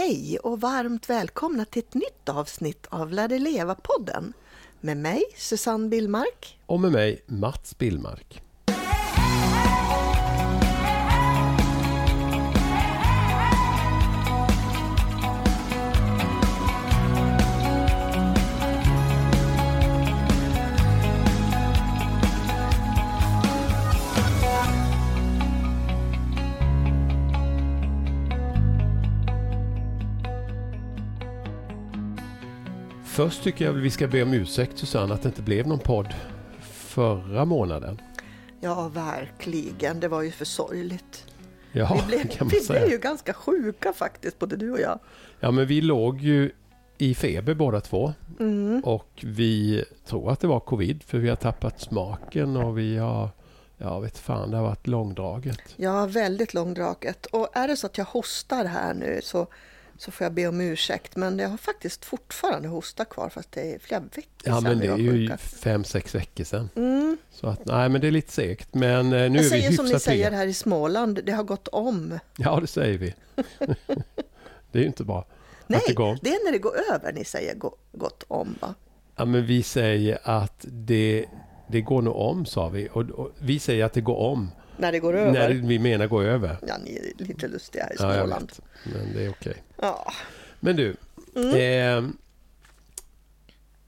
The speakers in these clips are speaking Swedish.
Hej och varmt välkomna till ett nytt avsnitt av Lär dig leva-podden med mig Susanne Billmark. Och med mig Mats Billmark. Först tycker jag vi ska be om ursäkt Susanne att det inte blev någon podd förra månaden. Ja, verkligen. Det var ju för sorgligt. Ja, vi blev, kan man vi säga. blev ju ganska sjuka faktiskt, både du och jag. Ja, men vi låg ju i feber båda två. Mm. Och vi tror att det var covid för vi har tappat smaken och vi har, ja vet fan, det har varit långdraget. Ja, väldigt långdraget. Och är det så att jag hostar här nu så, så får jag be om ursäkt. Men jag har faktiskt fortfarande hosta kvar fast det är flera veckor Ja, sedan men vi det är ju fem, sex veckor sedan. Mm. Så att, nej, men det är lite segt. Men eh, nu Jag är vi säger som ni hyfsat säger här i Småland, det har gått om. Ja, det säger vi. det är ju inte bra. Nej, det det är när det går över ni säger gå, gått om va? Ja, men vi säger att det, det går nog om, sa vi. Och, och vi säger att det går om. När det går över? När vi menar gå över. Ja, ni är lite lustiga här i Ja, Småland. vet. Men det är okej. Ja, Men du. Eh,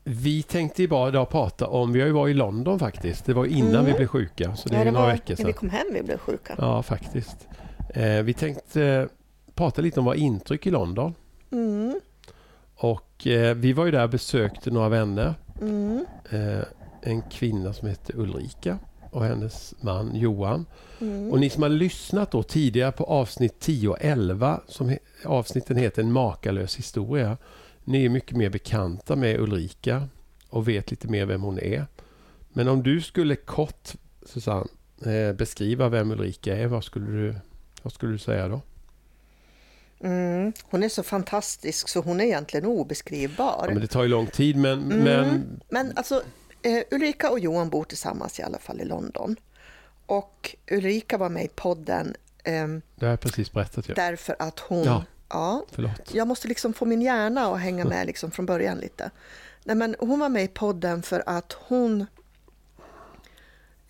vi tänkte bara idag prata om, vi har ju varit i London faktiskt. Det var innan Mm. vi blev sjuka. Så det ja, är några veckor sedan. vi kom hem vi blev sjuka. Ja, faktiskt. Eh, vi tänkte eh, prata lite om våra intryck i London. Mm, Och eh, vi var ju där och besökte några vänner. mm, Eh, en kvinna som heter Ulrika och hennes man Johan. mm. Och ni som har lyssnat då tidigare på avsnitt 10 och 11, som he- avsnitten heter En makalös historia. Ni är mycket mer bekanta med Ulrika och vet lite mer vem hon är. Men om du skulle kort, Susanne, eh, beskriva vem Ulrika är, vad skulle du, vad skulle du säga då? Mm. Hon är så fantastisk så hon är egentligen obeskrivbar. Ja, men det tar ju lång tid, men, Mm. men Men alltså, eh, Ulrika och Johan bor tillsammans i alla fall i London. Och Ulrika var med i podden ehm, det har jag precis berättat ju. därför att hon... Ja. ja, Förlåt. jag måste liksom få min hjärna att hänga med liksom från början lite. Nej, men hon var med i podden för att hon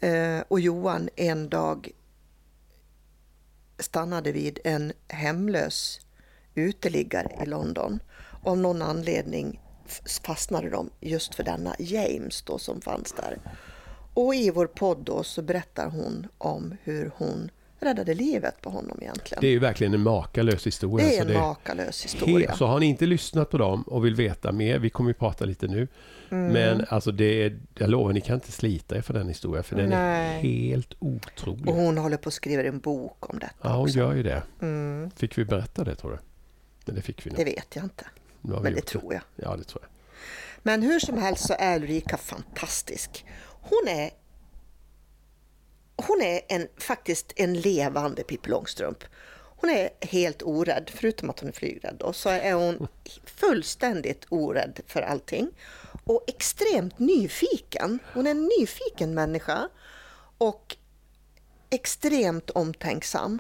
eh, och Johan en dag stannade vid en hemlös uteliggare i London. Av någon anledning fastnade de just för denna James då som fanns där. Och i vår podd då så berättar hon om hur hon räddade livet på honom egentligen. Det är ju verkligen en makalös historia. Det är så en makalös historia. Helt, så har ni inte lyssnat på dem och vill veta mer, vi kommer ju prata lite nu. Mm. Men alltså det är, jag lovar, ni kan inte slita er för den historien för den Nej. är helt otrolig. Och hon håller på att skriva en bok om detta ja, hon också. gör ju det. Mm, Fick vi berätta det tror du? Men det fick vi det nog. vet jag inte, men det tror jag. Ja, det tror jag. Men hur som helst så är Ulrika fantastisk. Hon är hon är en, faktiskt en levande Pippi Långstrump. Hon är helt orädd, förutom att hon är flygrädd. då, så är hon fullständigt orädd för allting. Och extremt nyfiken. Hon är en nyfiken människa. Och extremt omtänksam.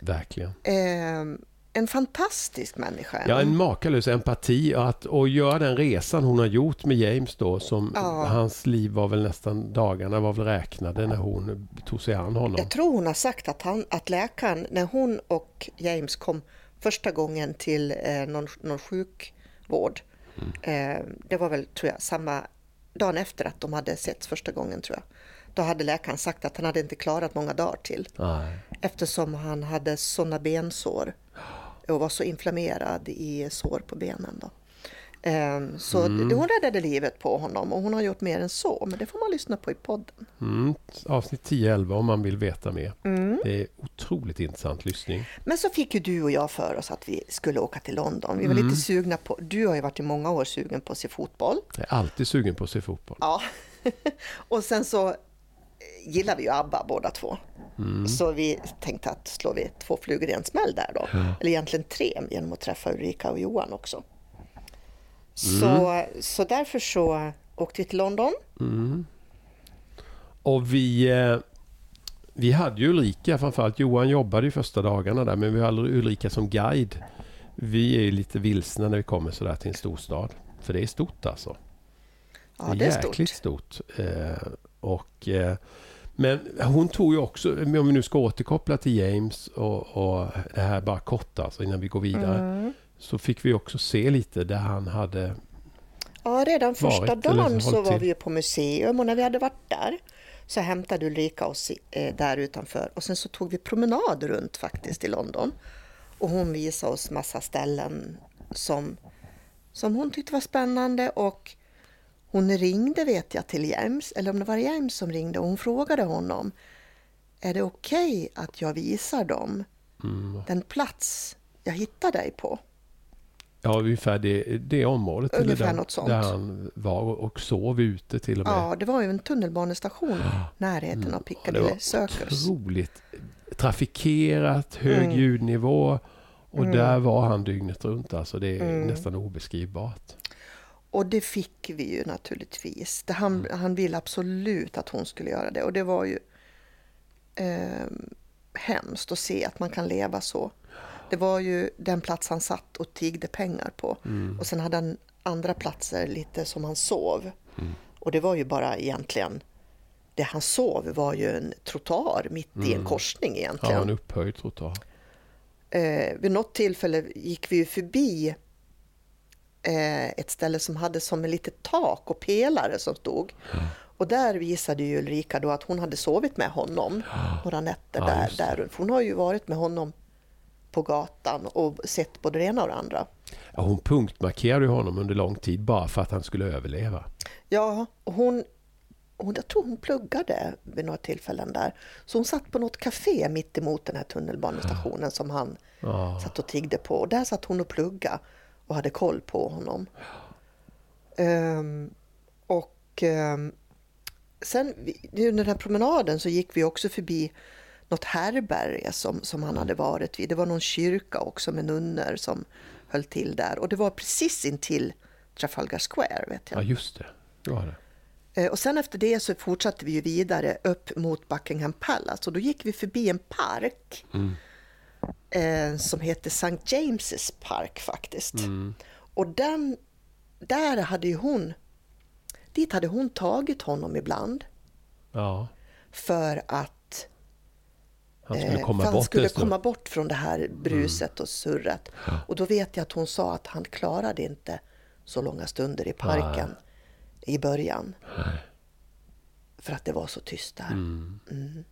Verkligen. Eh, en fantastisk människa. Ja, en makalös empati att, och göra den resan hon har gjort med James då som Ja. hans liv var väl nästan, dagarna var väl räknade när hon tog sig an honom. Jag tror hon har sagt att, han, att läkaren, när hon och James kom första gången till eh, någon, någon sjukvård, eh, det var väl tror jag samma dagen efter att de hade setts första gången tror jag. Då hade läkaren sagt att han hade inte klarat många dagar till Nej. eftersom han hade sådana bensår och var så inflammerad i sår på benen. Då. Ehm, Så det, hon räddade livet på honom och hon har gjort mer än så, men det får man lyssna på i podden. Mm, avsnitt 10-11 om man vill veta mer. Mm. Det är otroligt intressant lyssning. Men så fick ju du och jag för oss att vi skulle åka till London. Vi var lite sugna på, du har ju varit i många år sugen på att se fotboll. Jag är alltid sugen på att se fotboll. Ja. och sen så eh, gillar vi ju ABBA båda två. Så vi tänkte att slår vi två flugor i en smäll där då. Eller egentligen tre genom att träffa Ulrika och Johan också. Så, så därför så åkte vi till London. Och vi, eh, vi hade ju Ulrika, framförallt Johan jobbade ju första dagarna där, men vi hade Ulrika som guide Vi är ju lite vilsna när vi kommer sådär till en storstad. För det är stort alltså. Ja, det är jäkligt stort. stort. Eh, och, eh, men hon tog ju också, om vi nu ska återkoppla till James och, och det här bara kort alltså innan vi går vidare. Mm. Så fick vi också se lite där han hade Ja, redan första Varit dagen så var till? vi ju på museum och när vi hade varit där så hämtade Ulrika oss eh, där utanför och sen så tog vi promenad runt faktiskt i London. Och hon visade oss massa ställen som, som hon tyckte var spännande och hon ringde vet jag till James, eller om det var James som ringde och hon frågade honom Är det okej att jag visar dem mm, den plats jag hittade dig på? Ja, ungefär det, det området. Ungefär där, något sånt. Där han var och sov ute till och med. Ja, det var ju en tunnelbanestation i närheten av det Piccadilly var Circus. otroligt trafikerat, hög Mm. ljudnivå. Och Mm. där var han dygnet runt. Alltså det är Mm. nästan obeskrivbart. Och det fick vi ju naturligtvis. Det, han, han ville absolut att hon skulle göra det. Och det var ju eh, hemskt att se att man kan leva så. Det var ju den plats han satt och tiggde pengar på. Mm. Och sen hade han andra platser lite som han sov. Mm. Och det var ju bara egentligen, det han sov var ju en trottoar mitt i en Mm. korsning Ja, egentligen. en upphöjd trottoar. eh, vid något tillfälle gick vi ju förbi ett ställe som hade som ett litet tak och pelare som stod. Och där visade ju Ulrika då att hon hade sovit med honom några nätter Ja, där, där. För hon har ju varit med honom på gatan och sett både det ena och det andra. Ja, hon punktmarkerade ju honom under lång tid bara för att han skulle överleva. Ja, och hon, hon, jag tror hon pluggade vid några tillfällen där. Så hon satt på något café mitt emot den här tunnelbanestationen som han Ja, satt och tiggde på. Och där satt hon och plugga och hade koll på honom. Ehm, och ehm, sen under den här promenaden så gick vi också förbi något härberge som, som han hade varit vid. Det var någon kyrka också med nunnor som höll till där. Och det var precis intill Trafalgar Square, vet ja jag. just det. Det var det. Eh, Och sen efter det så fortsatte vi ju vidare upp mot Buckingham Palace och då gick vi förbi en park Mm. Eh, som heter St. James's Park faktiskt. Mm. Och den, där hade ju hon, dit hade hon tagit honom ibland Ja, för att han skulle eh, komma för han bort skulle komma bort från det här bruset och surret. Och då vet jag att hon sa att han klarade inte så långa stunder i parken i början. Nej. För att det var så tyst där. Mm.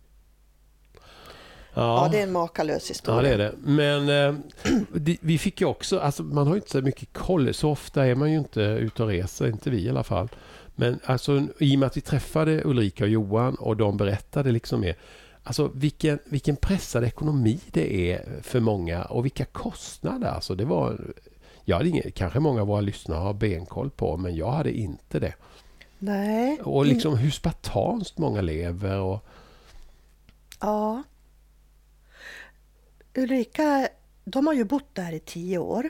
Ja, Ja, det är en makalös historia. Ja, det är det. Men eh, det- vi fick ju också, alltså man har ju inte så mycket koll. Så ofta är man ju inte ute och reser, inte vi i alla fall. Men alltså i och med att vi träffade Ulrika och Johan och de berättade liksom mer. Alltså vilken, vilken pressad ekonomi det är för många och vilka kostnader. Alltså det var, jag hade ingen, kanske många av våra lyssnare har benkoll på, men jag hade inte det. Nej. Och liksom hur spartanskt många lever och Ja. Ulrika, de har ju bott där i tio år.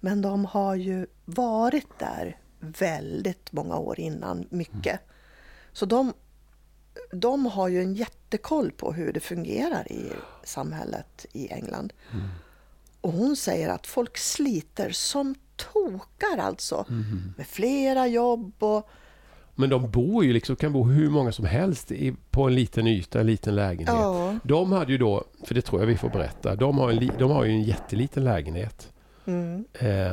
Men de har ju varit där väldigt många år innan, mycket. Så de, de har ju en jättekoll på hur det fungerar i samhället i England. Och hon säger att folk sliter som tokar alltså. Med flera jobb och Men de bor ju liksom, kan bo hur många som helst i, på en liten yta, en liten lägenhet. Ja. De hade ju då, för det tror jag vi får berätta, de har, en, de har ju en jätteliten lägenhet. mm, Eh,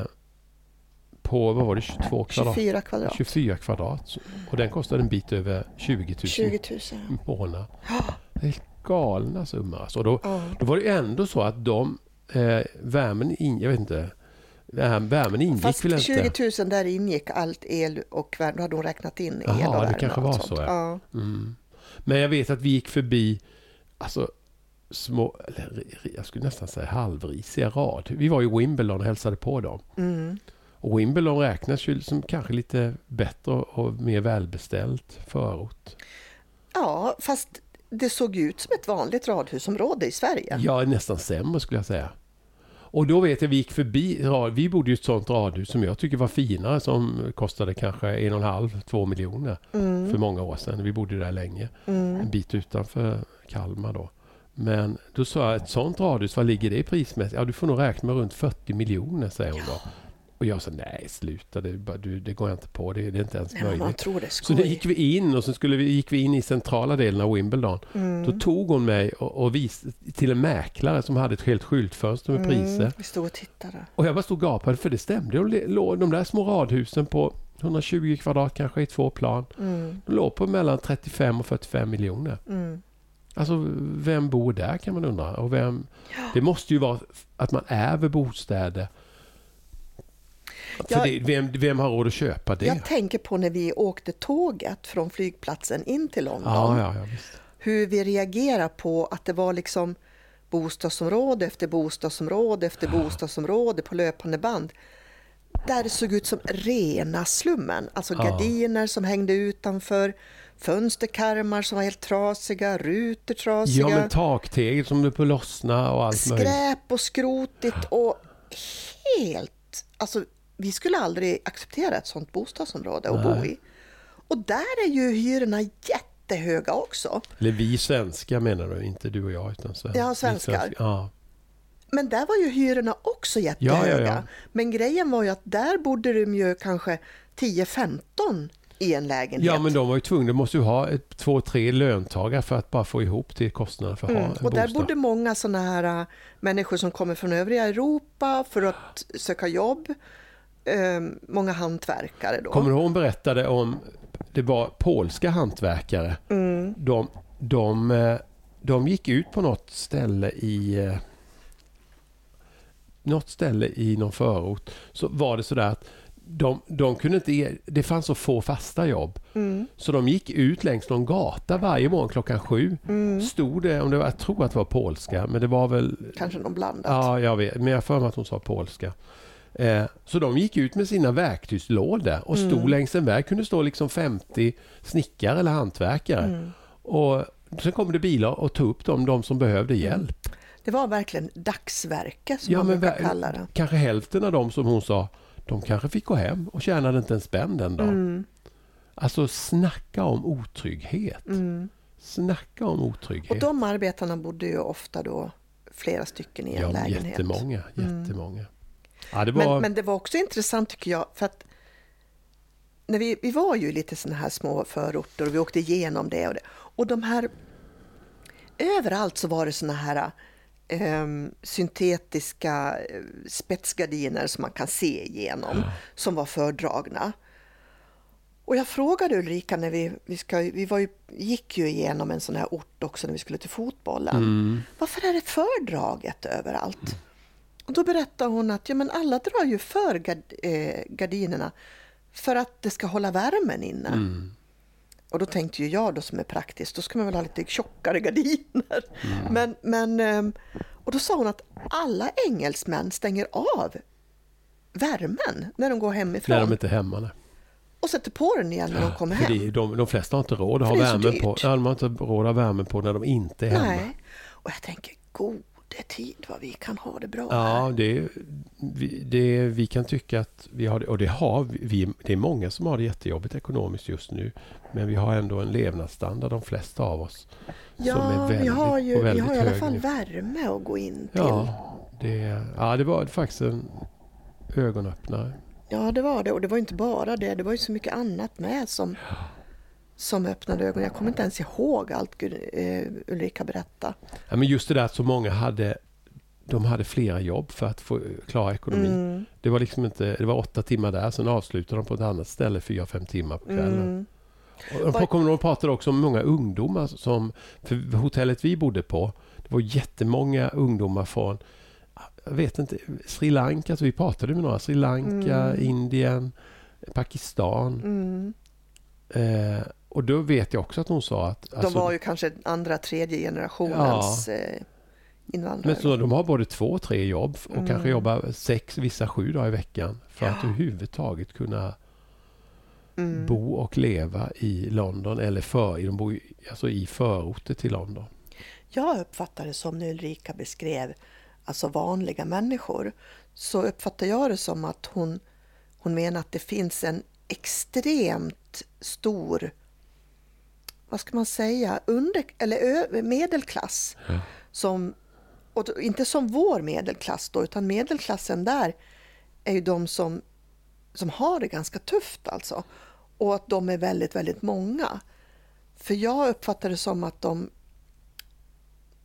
på, vad var det, 22 kvadrat? 24 kvadrat. 24 kvadrat. Och den kostade en bit över 20 000 20 000. i månaden. Det är galna summor alltså. Och då, Ja. då var det ändå så att de, eh, värmen in, jag vet inte, den här värmen ingick Fast väl inte? 20 000 där ingick allt el och värme. Då hade hon räknat in el Jaha, och det värme. kanske och var så, ja. ja. Mm. Men jag vet att vi gick förbi alltså, små, eller, jag skulle nästan säga halvrisiga rad. Vi var i Wimbledon och hälsade på dem. Mm. Och Wimbledon räknas ju som kanske lite bättre och mer välbeställt förort. ja, fast det såg ut som ett vanligt radhusområde i Sverige. Ja, nästan sämre skulle jag säga. Och då vet jag, vi gick förbi, vi bodde i ett sånt radhus som jag tycker var finare som kostade kanske en och en halv, två miljoner för många år sedan. Vi bodde där länge, Mm. en bit utanför Kalmar då. Men då sa jag, ett sånt radhus, vad ligger det i prismässigt? Ja, du får nog räkna med runt 40 miljoner, säger hon då. Och jag sa, nej sluta, det, bara, du, det går jag inte på, det, det är inte ens Nej, man möjligt. tror det Så då gick vi in och så skulle vi, gick vi in i centrala delen av Wimbledon. Mm. Då tog hon mig och, och vis, till en mäklare som hade ett helt skyltfönster med priser. Mm, vi stod och tittade. Och jag bara stod och gapade för det stämde. De, låg, de där små radhusen på 120 kvadrat kanske i två plan. Mm, De låg på mellan 35 och 45 miljoner. mm. Alltså vem bor där kan man undra. Och vem, det måste ju vara att man ärver bostäder. För Ja. det, vem, vem har råd att köpa det? Jag tänker på när vi åkte tåget från flygplatsen in till London. ja, ja, ja. Hur vi reagerar på att det var liksom bostadsområde efter bostadsområde efter bostadsområde på löpande band. Där det såg ut som rena slummen. Alltså gardiner som hängde utanför, fönsterkarmar som var helt trasiga, rutor trasiga. Ja, men taktegel som du på lossna och allt möjligt. skräp och skrotigt och helt... Alltså, vi skulle aldrig acceptera ett sånt bostadsområde att bo Nej. i. Och där är ju hyrorna jättehöga också. Eller vi svenskar menar du, inte du och jag. Utan sven- Ja, svenskar. Ja. Men där var ju hyrorna också jättehöga. Ja, ja, ja. Men grejen var ju att där bodde de ju kanske 10-15 i en lägenhet. ja, men de var ju tvungna. De måste ju ha ett, två, tre löntagare för att bara få ihop till kostnaden för att ha Mm. en Och där bostad. bodde många sådana här äh, människor som kommer från övriga Europa för att söka jobb. Ehm, många hantverkare då. Kommer du ihåg hon berättade om det var polska hantverkare. Mm. De, de, eh, de gick ut på något ställe i eh, något ställe i någon förort. Så var det sådär att de, de kunde inte, det fanns så få fasta jobb. Mm. Så de gick ut längs någon gata varje morgon klockan sju. Mm. Stod det, om det var, jag tror att det var polska, men det var väl Kanske någon blandat. Ja, jag vet. Men jag har för mig att hon sa polska. Eh, så de gick ut med sina verktygslådor och stod Mm. längs en väg. kunde stå liksom 50 snickare eller hantverkare. Mm. Och sen kom det bilar och tog upp dem, de som behövde hjälp. Det var verkligen dagsverke som Ja, man brukar kalla det. Kanske hälften av dem som hon sa, de kanske fick gå hem och tjänade inte en spänn den dagen. Mm. Alltså snacka om otrygghet. Mm. Snacka om otrygghet. Och de arbetarna bodde ju ofta då flera stycken i en ja, lägenhet. jättemånga, Mm. Ja, det var... Men, men det var också intressant tycker jag, för att när vi, vi var ju lite sådana här små förorter och vi åkte igenom det och det. Och de här, överallt så var det sådana här ehm, syntetiska eh, spetsgardiner som man kan se igenom, som var fördragna. Och jag frågade Ulrika när vi, vi, ska, vi var ju, gick ju igenom en sån här ort också när vi skulle till fotbollen. Mm. Varför är det fördraget överallt? Och då berättade hon att ja, men alla drar ju för gard, eh, gardinerna för att det ska hålla värmen inne. Mm. Och då tänkte ju jag då som är praktisk, då ska man väl ha lite tjockare gardiner. Men, men, ehm, och då sa hon att alla engelsmän stänger av värmen när de går hemifrån När de inte är hemma. nej. och sätter på den igen när de kommer hem. det, de, de flesta har inte råd att ha värmen på. dyrt. Ja, de har inte råd att ha värmen på när de inte är hemma. Nej. Och jag tänker, gode tid vad vi kan ha det bra Ja, det, vi, det, vi kan tycka att vi har det, och det har vi, vi. Det är många som har det jättejobbigt ekonomiskt just nu. Men vi har ändå en levnadsstandard, de flesta av oss. som är Ja, vi väldigt, har ju vi har i alla fall nivå. värme att gå in till. Ja, det, ja, det var faktiskt en ögonöppnare. Ja, det var det. Och det var inte bara det. Det var ju så mycket annat med som, som öppnade ögonen. Jag kommer inte ens ihåg allt eh, Ulrika berättade. Ja, men just det där att så många hade de hade flera jobb för att få klara ekonomin. Mm, Det var liksom inte, det var åtta timmar där, sen avslutade de på ett annat ställe fyra, fem timmar på kvällen. mm, Och de kommer de pratade också om många ungdomar som, för hotellet vi bodde på, det var jättemånga ungdomar från, jag vet inte, Sri Lanka, så vi pratade med några, Sri Lanka, Mm. Indien, Pakistan. mm. Eh, och då vet jag också att hon sa att... De alltså, var ju kanske andra, tredje generationens eh, invandrare. men så de har både två, tre jobb och Mm. kanske jobbar sex, vissa sju dagar i veckan för att Ja. överhuvudtaget kunna mm. bo och leva i London eller för, de bor ju, alltså i förorter till London. Jag uppfattar det som när Ulrika beskrev alltså vanliga människor så uppfattar jag det som att hon, hon menar att det finns en extremt stor vad ska man säga, under, eller medelklass Ja. som, och inte som vår medelklass då, utan medelklassen där är ju de som, som har det ganska tufft alltså. Och att de är väldigt, väldigt många. För jag uppfattar det som att de,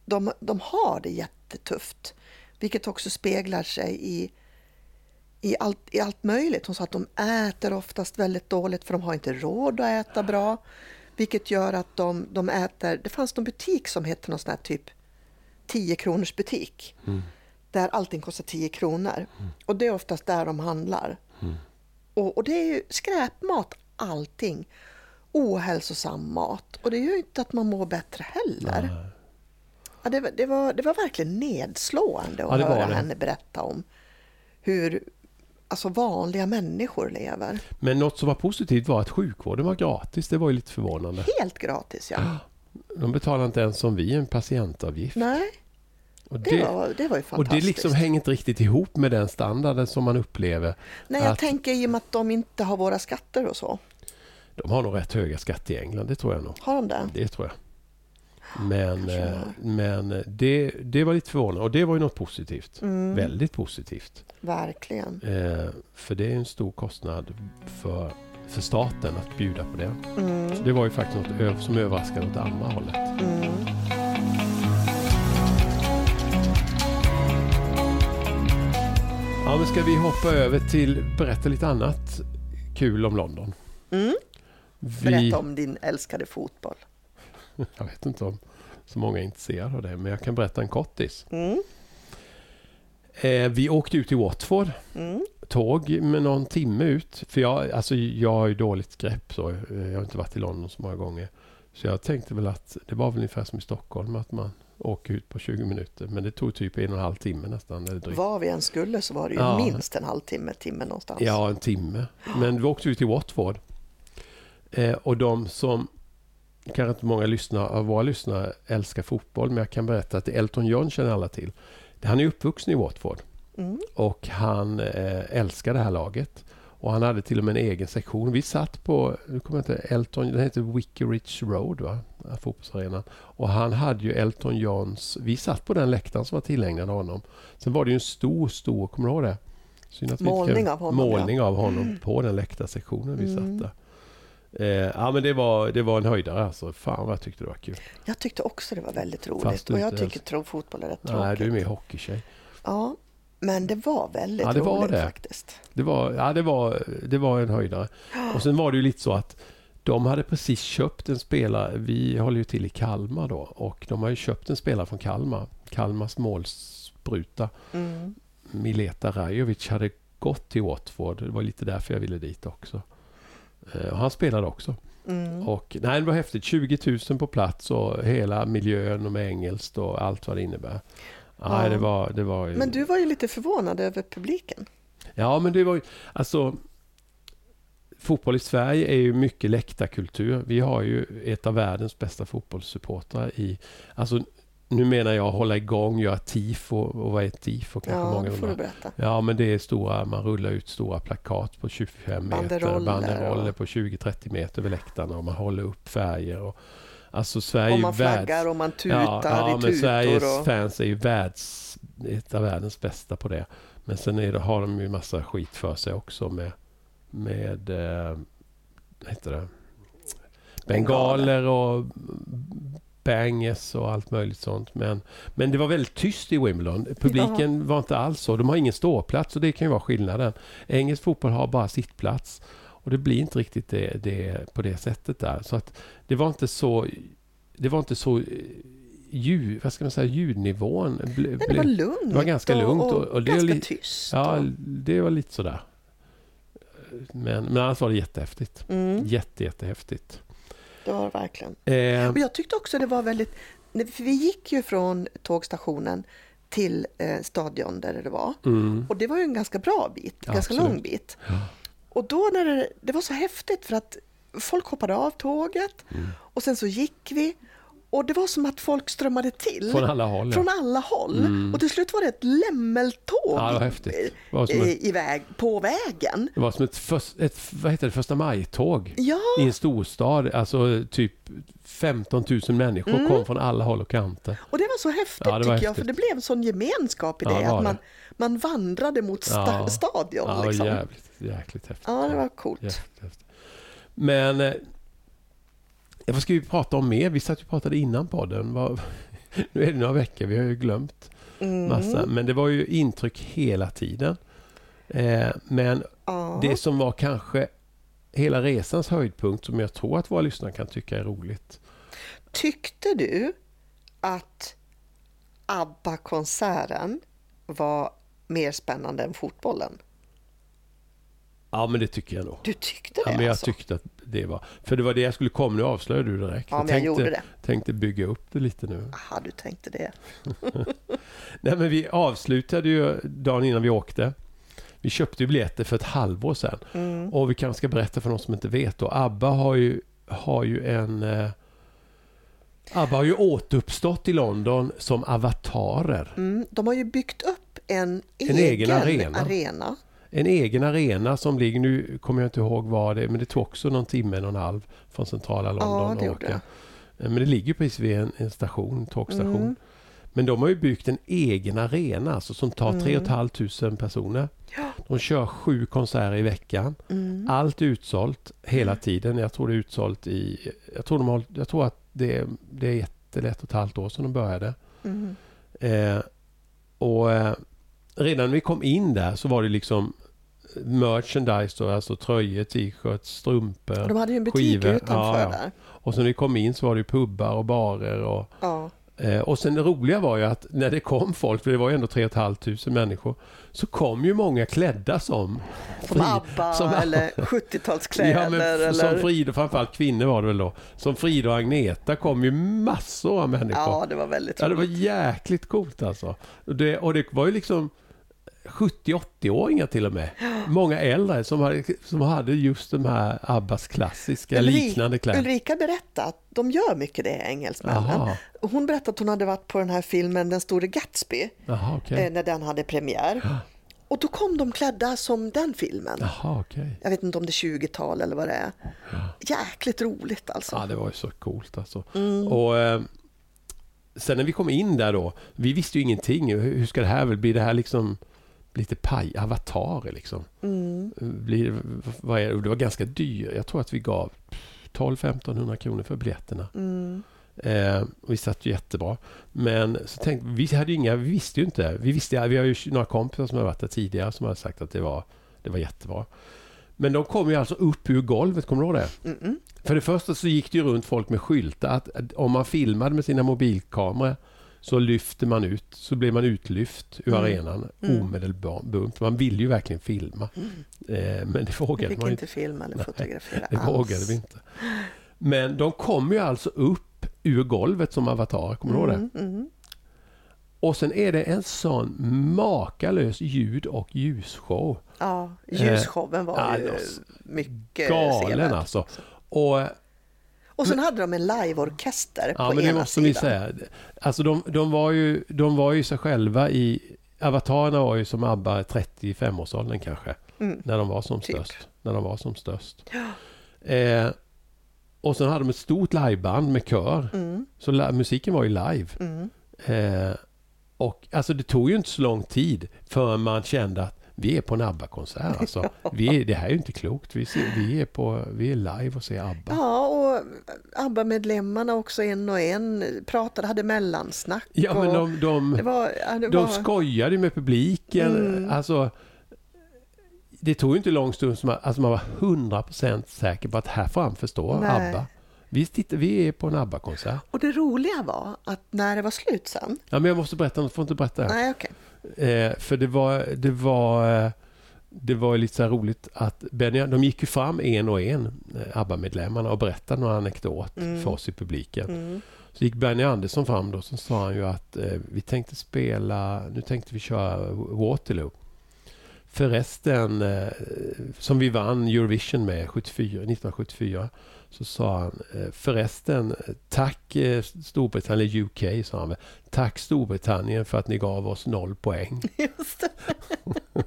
de, de har det jättetufft. Vilket också speglar sig i, i, allt, i allt möjligt. Hon sa att de äter oftast väldigt dåligt för de har inte råd att äta bra. Vilket gör att de, de äter... Det fanns någon butik som hette någon sån här typ 10 kronors butik. Mm. Där allting kostar 10 kronor. Och det är oftast där de handlar. Och, och det är ju skräpmat allting. Ohälsosam mat. Och det gör ju inte att man mår bättre heller. Nej. Ja, det, var- det, var, det var verkligen nedslående att Ja, höra det. henne berätta om hur alltså, vanliga människor lever. Men något som var positivt var att sjukvården var gratis. Det var ju lite förvånande. Helt gratis, ja. De betalar inte ens som vi en patientavgift. Nej, Och det, det, var, det var ju och fantastiskt. det liksom hänger inte riktigt ihop med den standarden som man upplever. Nej, jag att- tänker i och med att de inte har våra skatter och så. De har nog rätt höga skatter i England, det tror jag nog. Har de det? Det tror jag. Men, eh, men det, det var lite förvånande och det var ju något positivt. Mm, Väldigt positivt. Verkligen. Eh, för det är en stor kostnad för, för staten att bjuda på det. Så Mm, det var ju faktiskt något som överraskade åt andra hållet. mm. Ja, men ska vi hoppa över till berätta lite annat kul om London? Mm. Vi, Berätta om din älskade fotboll. Jag vet inte om så många är intresserade av det, men jag kan berätta en kortis. Mm, Eh, vi åkte ut till Watford, mm, tåg med någon timme ut. För jag, alltså, jag har ju dåligt grepp så. Eh, Jag har inte varit i London så många gånger. Så jag tänkte väl att det var väl ungefär som i Stockholm, att man åker ut på 20 minuter. Men det tog typ en och en halv timme nästan. Eller drygt. Var vi än skulle så var det ju Ja. minst en halvtimme, timme någonstans. Ja, en timme. Men vi åkte ut till Watford. Eh, och de som, kanske inte många lyssnare, av våra lyssnare älskar fotboll, men jag kan berätta att Elton John känner alla till. Han är uppvuxen i Watford Mm, och han eh, älskar det här laget. Och han hade till och med en egen sektion. Vi satt på, nu kommer jag inte Elton, den heter Wickeridge Road, va? Fotbollsarenan. Och han hade ju Elton Johns, vi satt på den läktaren som var tillägnad honom. Sen var det ju en stor, stor, kommer du ihåg det? Synd att vi inte Målning kan- av honom, Målning av honom på den läktarsektionen vi Mm. satt där. Eh, ja men det var, det var en höjdare alltså. Fan vad jag tyckte det var kul. Jag tyckte också det var väldigt roligt. Och jag tycker tro fotboll är rätt Nej, tråkigt. du är mer hockeytjej. Ja, men det var väldigt Ja, det var roligt det. faktiskt. Det var, ja, det var, det var en höjdare. Och sen var det ju lite så att de hade precis köpt en spelare. Vi håller ju till i Kalmar då. Och de har ju köpt en spelare från Kalmar. Kalmars målspruta. Mm. Mileta Rajovic hade gått till Watford. Det var lite därför jag ville dit också. Eh, Och han spelade också. Mm. Och nej, det var häftigt. 20 000 på plats och hela miljön och med engelskt och allt vad det innebär. Nej, Ja. det var, det var ju- Men du var ju lite förvånad över publiken. Ja, men det var ju... Alltså, fotboll i Sverige är ju mycket läktarkultur. Vi har ju ett av världens bästa fotbollssupportrar i... Alltså, nu menar jag hålla igång, göra tifo. Och vad är tifo? Kanske Ja, många får du berätta. Ja, men det är stora, man rullar ut stora plakat på 25 meter. Banderoller Banderoller på 20-30 meter över läktarna och man håller upp färger. Och, alltså Sverige Och är man flaggar och man tutar i men. Sveriges och... fans är ju världs, ett av världens bästa på det. Men sen är det, har de ju massa skit för sig också med, med eh, vad heter det? bengaler och bangers och allt möjligt sånt. Men, men det var väldigt tyst i Wimbledon. Publiken var inte alls så. De har ingen ståplats och det kan ju vara skillnaden. Engelsk fotboll har bara sittplats. Och det blir inte riktigt det, det på det sättet där. Så att det var inte så... Det var inte så... eh, Ljud, vad ska man säga, ljudnivån ble, Nej, det var lugnt. det var ganska lugnt och- och ganska li- tyst. Ja, och... det var lite sådär. Men, men annars var det jättehäftigt. mm, Jätte, jättehäftigt. Det var det verkligen. Eh, Och jag tyckte också det var väldigt... För vi gick ju från tågstationen till eh, stadion där det var. mm, Och det var ju en ganska bra bit, Ja, ganska absolut. lång bit. Ja. Och då när det, det var så häftigt för att folk hoppade av tåget Mm. och sen så gick vi Och det var som att folk strömmade till. Från alla håll. Från alla håll. Och till slut var det ett lämmeltåg Ja, det var häftigt. Det var som i, ett- iväg på vägen. Det var som ett, först, ett vad heter det, första maj-tåg Ja, i en storstad. Alltså typ 15 000 människor kom från alla håll och kanter. och det var så häftigt Ja, var tycker jag, häftigt. för det blev en sån gemenskap i det, det att man, man vandrade mot sta- Ja. stadion. Ja, liksom. jävligt, jäkligt häftigt. Ja, det var coolt. Häftigt. Men eh, vad ska vi prata om mer? Vi satt och pratade innan podden. Vad, nu är det några veckor, vi har ju glömt Mm. massa. Men det var ju intryck hela tiden. Eh, men Ja. det som var kanske hela resans höjdpunkt som jag tror att våra lyssnare kan tycka är roligt. Tyckte du att ABBA-konserten var mer spännande än fotbollen? Ja, men det tycker jag nog. Du tyckte det Ja, men jag alltså? tyckte att det var... För det var det jag skulle komma. Nu avslöjade du direkt. Ja, men jag tänkte, gjorde det. tänkte bygga upp det lite nu. Aha, du tänkte det. Nej, men vi avslutade ju dagen innan vi åkte. Vi köpte ju biljetter för ett halvår sedan. Mm. Och vi kanske ska berätta för de som inte vet då. ABBA har ju, har ju en... Eh, ABBA har ju återuppstått i London som avatarer. Mm, de har ju byggt upp en, En egen arena. arena. En egen arena som ligger, nu kommer jag inte ihåg var det men det tog också någon timme, en och en halv från centrala London Ja, det åka. det. Eh, Men det ligger precis vid en, en station, tågstation. Mm. Men de har ju byggt en egen arena alltså, som tar Mm. 3 500 personer. Ja. De kör sju konserter i veckan. Mm. Allt utsålt hela tiden. Jag tror det är utsålt i... Jag tror, de har, jag tror att det, är- det är ett eller ett och ett halvt år sedan de började. Mm. Eh, och eh, redan när vi kom in där så var det liksom merchandise då, alltså tröjor, t-shirts, strumpor. Och de hade ju en butik skivor. utanför Ja, där. Och så när vi kom in så var det pubbar och barer och Ja. Eh, och sen det roliga var ju att när det kom folk, för det var ju ändå 3 500 människor, så kom ju många klädda som... Som Fri- ABBA som- eller 70-talskläder. Ja, men f- eller... som Frida, framförallt kvinnor var det väl då. Som Frida och Agneta kom ju massor av människor. Ja, det var väldigt Ja, det var roligt. jäkligt coolt alltså. Det, och det var ju liksom 70-80-åringar till och med. Många äldre som hade, som hade just de här Abbas klassiska Ulri- liknande kläder. Ulrika berättade att de gör mycket det, engelsmännen. Jaha, Hon berättade att hon hade varit på den här filmen Den store Gatsby, Jaha okej. eh, när den hade premiär. Och då kom de klädda som den filmen. Jaha okej. Jag vet inte om det är 20-tal eller vad det är. Jäkligt roligt alltså. Ja, det var ju så coolt alltså. Mm. Och eh, sen när vi kom in där då, vi visste ju ingenting. Hur, hur ska det här väl bli? Det här liksom lite paj, avatarer liksom. Mm. Blir, vad är det? Var ganska dyrt. Jag tror att vi gav 12-1500 kronor för biljetterna. Mm. Eh, vi satt ju jättebra. Men så tänkte, vi hade inga, vi visste ju inte. Vi, visste, vi har ju några kompisar som har varit där tidigare som har sagt att det var, det var jättebra. Men de kom ju alltså upp ur golvet, kommer du ihåg det? Mm-mm. För det första så gick det ju runt folk med skyltar att att om man filmade med sina mobilkameror så lyfter man ut, så blir man utlyft ur Mm. arenan Mm. omedelbart. Man ville ju verkligen filma. Eh, men det vågade man ju inte filma eller Nej, fotografera det alls. vågade vi inte. Men de kom ju alltså upp ur golvet som avatar, kommer du ihåg det? Mm, mm. Och sen är det en sån makalös ljud och ljusshow. Ja, ljusshowen var ja, ju mycket Galen sevärd. alltså. Och Och sen hade de en liveorkester Ja, på men det ena måste vi sidan. säga. Alltså de, de, var ju, de var ju sig själva i... Avatarerna var ju som ABBA 35-årsåldern kanske. Mm. När de var som Typ. störst. När de var som störst. Ja. Eh, och sen hade de ett stort liveband med kör. Mm, Så la, musiken var ju live. mm. Eh, och alltså det tog ju inte så lång tid förrän man kände att vi är på en ABBA-konsert. Alltså, vi är, det här är ju inte klokt. Vi, ser, vi, är, på, vi är live och ser ABBA. Ja, och ABBA-medlemmarna också en och en pratade, hade mellansnack. Ja, men de, de, det var, ja, det De var, skojade med publiken. Mm. Alltså, det tog ju inte lång stund som man, alltså man var 100% säker på att här förstå Nej. ABBA. Vi, tittar, vi är på en ABBA-konsert. och det roliga var att när det var slut sen, Ja, men jag måste berätta, jag får inte berätta. nej okej, Eh, för det var, det var, eh, det var lite så roligt att Benny, de gick ju fram en och en, eh, ABBA-medlemmarna, och berättade några anekdot Mm. för oss i publiken. mm. Så gick Benny Andersson fram då, så sa han ju att eh, vi tänkte spela, nu tänkte vi köra Waterloo. Förresten, eh, som vi vann Eurovision med 74, 1974, så sa han eh, förresten, tack eh, Storbritannien, UK sa han tack Storbritannien för att ni gav oss noll poäng. Just det.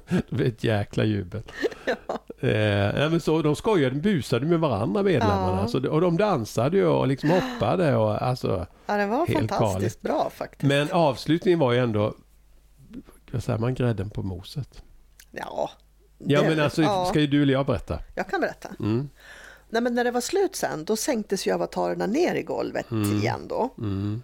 det blev ett jäkla jubel. Ja. Eh, men så, de skojade, busade med varandra medlemmarna. Ja. Så, och de dansade ju och liksom hoppade. Och, alltså, Ja, det var Helt fantastiskt bra faktiskt. men avslutningen var ju ändå, vad säger man, grädden på moset. Ja, Ja men alltså, ja, ska ju du eller jag berätta? jag kan berätta. Mm, Nej, men när det var slut sen, då sänktes ju avatarerna ner i golvet igen då. mm.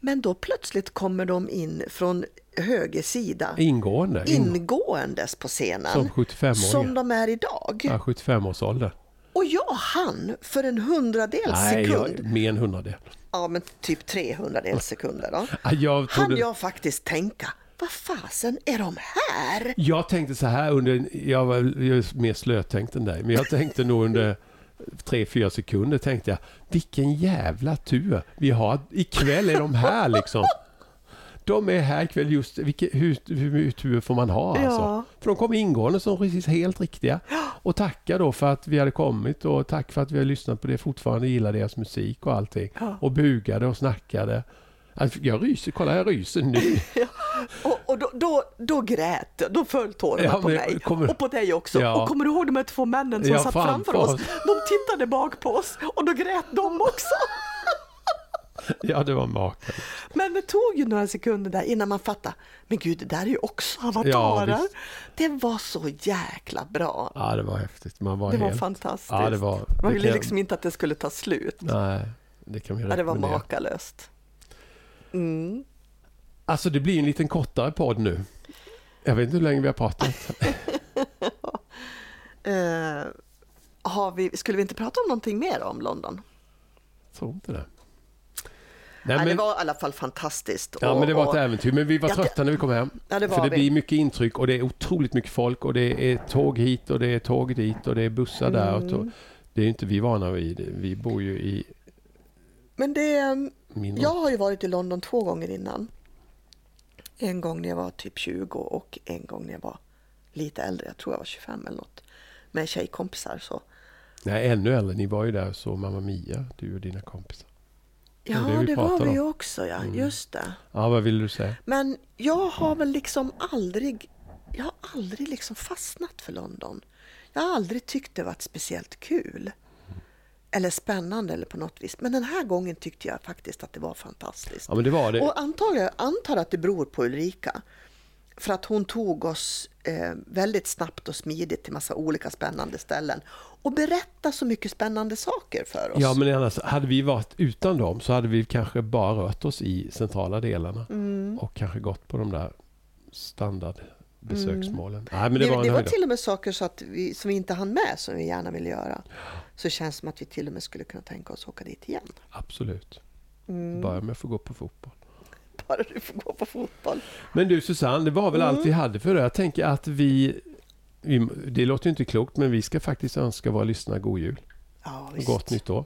Men då plötsligt kommer de in från höger sida, Ingående. In, ingåendes på scenen. som 75-åringar. som de är idag. Ja, 75-årsålder. Och jag hann för en hundradels Nej, sekund, jag, mer än hundradel. ja men typ 300 sekunder då, Ja, Jag, hann trodde, jag faktiskt tänka, vad fasen är de här? jag tänkte så här under, jag var mer slötänkt än dig, men jag tänkte nog under tre, fyra sekunder tänkte jag, vilken jävla tur vi har. Ikväll är de här liksom. De är här ikväll just, vilken, hur, hur tur får man ha alltså? Ja. För de kom ingående som precis helt riktiga. Och tacka då för att vi hade kommit och tack för att vi har lyssnat på det, fortfarande gillar deras musik och allting. Ja. Och bugade och snackade. Jag ryser, kolla jag ryser nu. Och, och då, då, då grät då föll tårarna Ja, på mig. kommer- Och på dig också. Ja. Och kommer du ihåg de här två männen som Ja, satt framför oss? oss. De tittade bak på oss och då grät de också. Ja, det var makalöst. Men det tog ju några sekunder där innan man fattade, men gud det där är ju också avatarer. Ja, det var så jäkla bra. Ja, det var häftigt. Man var Det var helt... fantastiskt. Ja, det var... Man ville liksom inte att det skulle ta slut. Nej, det kan vi Ja, det var rekommendera. makalöst. Mm. Alltså, det blir en liten kortare podd nu. Jag vet inte hur länge vi har pratat. Eh, har vi, skulle vi inte prata om någonting mer om London? Jag tror inte det. Nej, Nej, det men, var i alla fall fantastiskt. ja, Och- men det var ett äventyr. Men vi var Jag- trötta när vi kom hem. Ja, det var För det vi. blir mycket intryck och det är otroligt mycket folk och det är tåg hit och det är tåg dit och det är bussar där. Och Mm. Det är inte vi vana vid. Vi bor ju i Men det, jag har ju varit i London två gånger innan. En gång när jag var typ 20 och en gång när jag var lite äldre. Jag tror jag var 25 eller något. Med tjejkompisar så. Nej, ännu äldre. Ni var ju där och så Mamma Mia, du och dina kompisar. Ja, det vi det, var vi ju också ja, Mm. just det. Ja, vad vill du säga? Men jag har väl liksom aldrig, jag har aldrig liksom fastnat för London. Jag har aldrig tyckt det varit speciellt kul. Eller spännande eller på något vis. Men den här gången tyckte jag faktiskt att det var fantastiskt. Ja, men det var det. Och antagligen, antar att det beror på Ulrika. För att hon tog oss eh, väldigt snabbt och smidigt till massa olika spännande ställen. Och berättade så mycket spännande saker för oss. Ja, men annars, hade vi varit utan dem så hade vi kanske bara rört oss i centrala delarna Mm. och kanske gått på de där standardbesöksmålen. Nej, men det, det, var det var till och med saker så att vi, som vi inte hann med som vi gärna ville göra. Så känns det som att vi till och med skulle kunna tänka oss åka dit igen. Absolut. Mm. Börja med att få gå på fotboll. Bara du får gå på fotboll. Men du Susanne, det var väl Mm. allt vi hade för det. Jag tänker att vi, vi... Det låter ju inte klokt, men vi ska faktiskt önska våra lyssnare god jul Ja, och gott nytt år.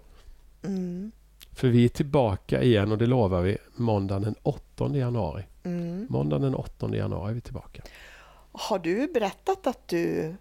Mm. För vi är tillbaka igen och det lovar vi måndagen den 8 januari. Mm. Måndagen den 8 januari är vi tillbaka. Har du berättat att du...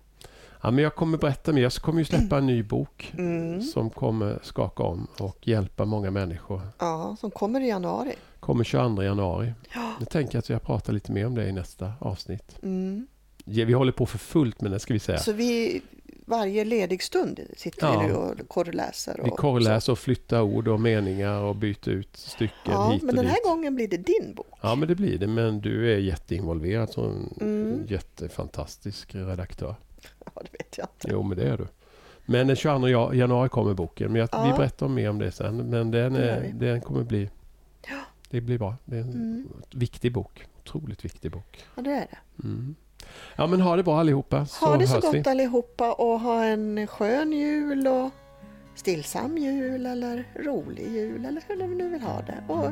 Ja, men jag kommer berätta mer. Jag kommer ju släppa en ny bok Mm. som kommer skaka om och hjälpa många människor. Ja, som kommer i januari. Kommer 22 januari. Ja. Jag tänker att jag pratar lite mer om det i nästa avsnitt. Mm. Vi håller på för fullt med det ska vi säga. Så vi, varje ledig stund sitter Ja. vi nu och korreläser. Och, Vi korreläser och flyttar ord och meningar och byter ut stycken Ja, hit och men den dit. här gången blir det din bok. Ja, men det blir det. Men du är jätteinvolverad som Mm. jättefantastisk redaktör. Ja, det vet jag inte. Jo, men det är du. Men den 22 ja- januari kommer boken. Men jag, Ja. vi berättar mer om det sen. Men den, är, den kommer bli... Ja. Det blir bra. Det är en Mm. viktig bok. Otroligt viktig bok. Ja, det är det. Mm. Ja, men ha det bra allihopa. Så Ha det så gott vi. allihopa och ha en skön jul och stillsam jul eller rolig jul eller hur ni nu vill ha det. Och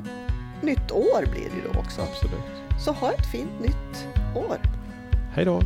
nytt år blir det ju då också. Absolut. Så ha ett fint nytt år. Hej då.